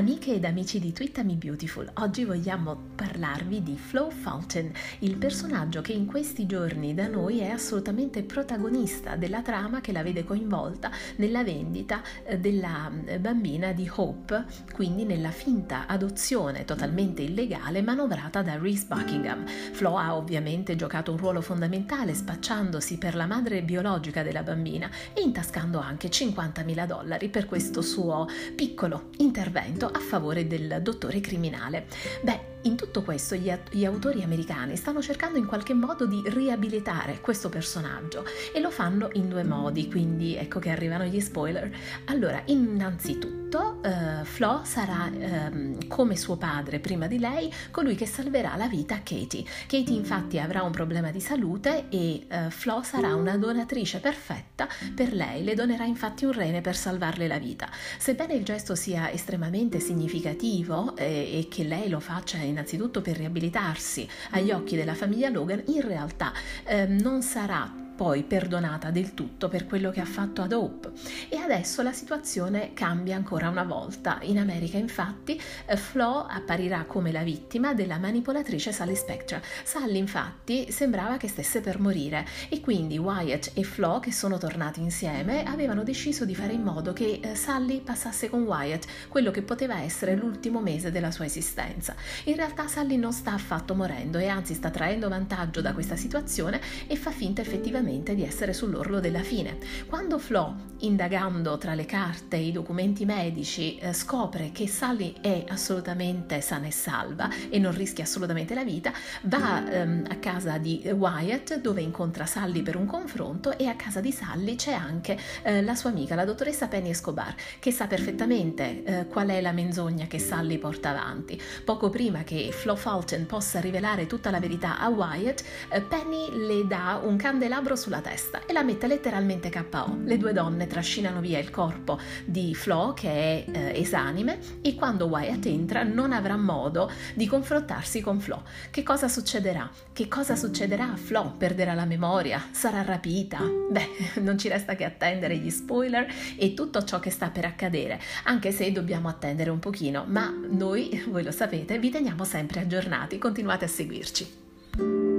Amiche ed amici di Twittami Beautiful, oggi vogliamo parlarvi di Flo Fulton, il personaggio che in questi giorni da noi è assolutamente protagonista della trama che la vede coinvolta nella vendita eh, della eh, bambina di Hope, quindi nella finta adozione totalmente illegale manovrata da Reese Buckingham. Flo ha ovviamente giocato un ruolo fondamentale spacciandosi per la madre biologica della bambina e intascando anche 50.000 dollari per questo suo piccolo intervento a favore del dottore criminale. Beh, in tutto questo gli, gli, autori americani stanno cercando in qualche modo di riabilitare questo personaggio e lo fanno in due modi, quindi ecco che arrivano gli spoiler. Allora, innanzitutto uh, Flo sarà um, come suo padre prima di lei, colui che salverà la vita a Katie. Katie infatti avrà un problema di salute e uh, Flo sarà una donatrice perfetta per lei, le donerà infatti un rene per salvarle la vita. Sebbene il gesto sia estremamente significativo eh, e che lei lo faccia in innanzitutto per riabilitarsi agli occhi della famiglia Logan, in realtà eh, non sarà poi perdonata del tutto per quello che ha fatto ad Hope. E adesso la situazione cambia ancora una volta. In America, infatti, eh, Flo apparirà come la vittima della manipolatrice Sally Spectra. Sally, infatti, sembrava che stesse per morire e quindi Wyatt e Flo, che sono tornati insieme, avevano deciso di fare in modo che eh, Sally passasse con Wyatt quello che poteva essere l'ultimo mese della sua esistenza. In realtà Sally non sta affatto morendo e anzi sta traendo vantaggio da questa situazione e fa finta effettivamente veramente di essere sull'orlo della fine. Quando Flo, indagando tra le carte e i documenti medici, eh, scopre che Sally è assolutamente sana e salva e non rischia assolutamente la vita, va ehm, a casa di Wyatt dove incontra Sally per un confronto e a casa di Sally c'è anche eh, la sua amica, la dottoressa Penny Escobar, che sa perfettamente eh, qual è la menzogna che Sally porta avanti. Poco prima che Flo Fulton possa rivelare tutta la verità a Wyatt, eh, Penny le dà un candelabro sulla testa e la mette letteralmente KO. Le due donne trascinano via il corpo di Flo, che è eh, esanime, e quando Wyatt entra non avrà modo di confrontarsi con Flo. Che cosa succederà? Che cosa succederà a Flo? Perderà la memoria? Sarà rapita? Beh, non ci resta che attendere gli spoiler e tutto ciò che sta per accadere, anche se dobbiamo attendere un pochino, ma noi, voi lo sapete, vi teniamo sempre aggiornati, continuate a seguirci.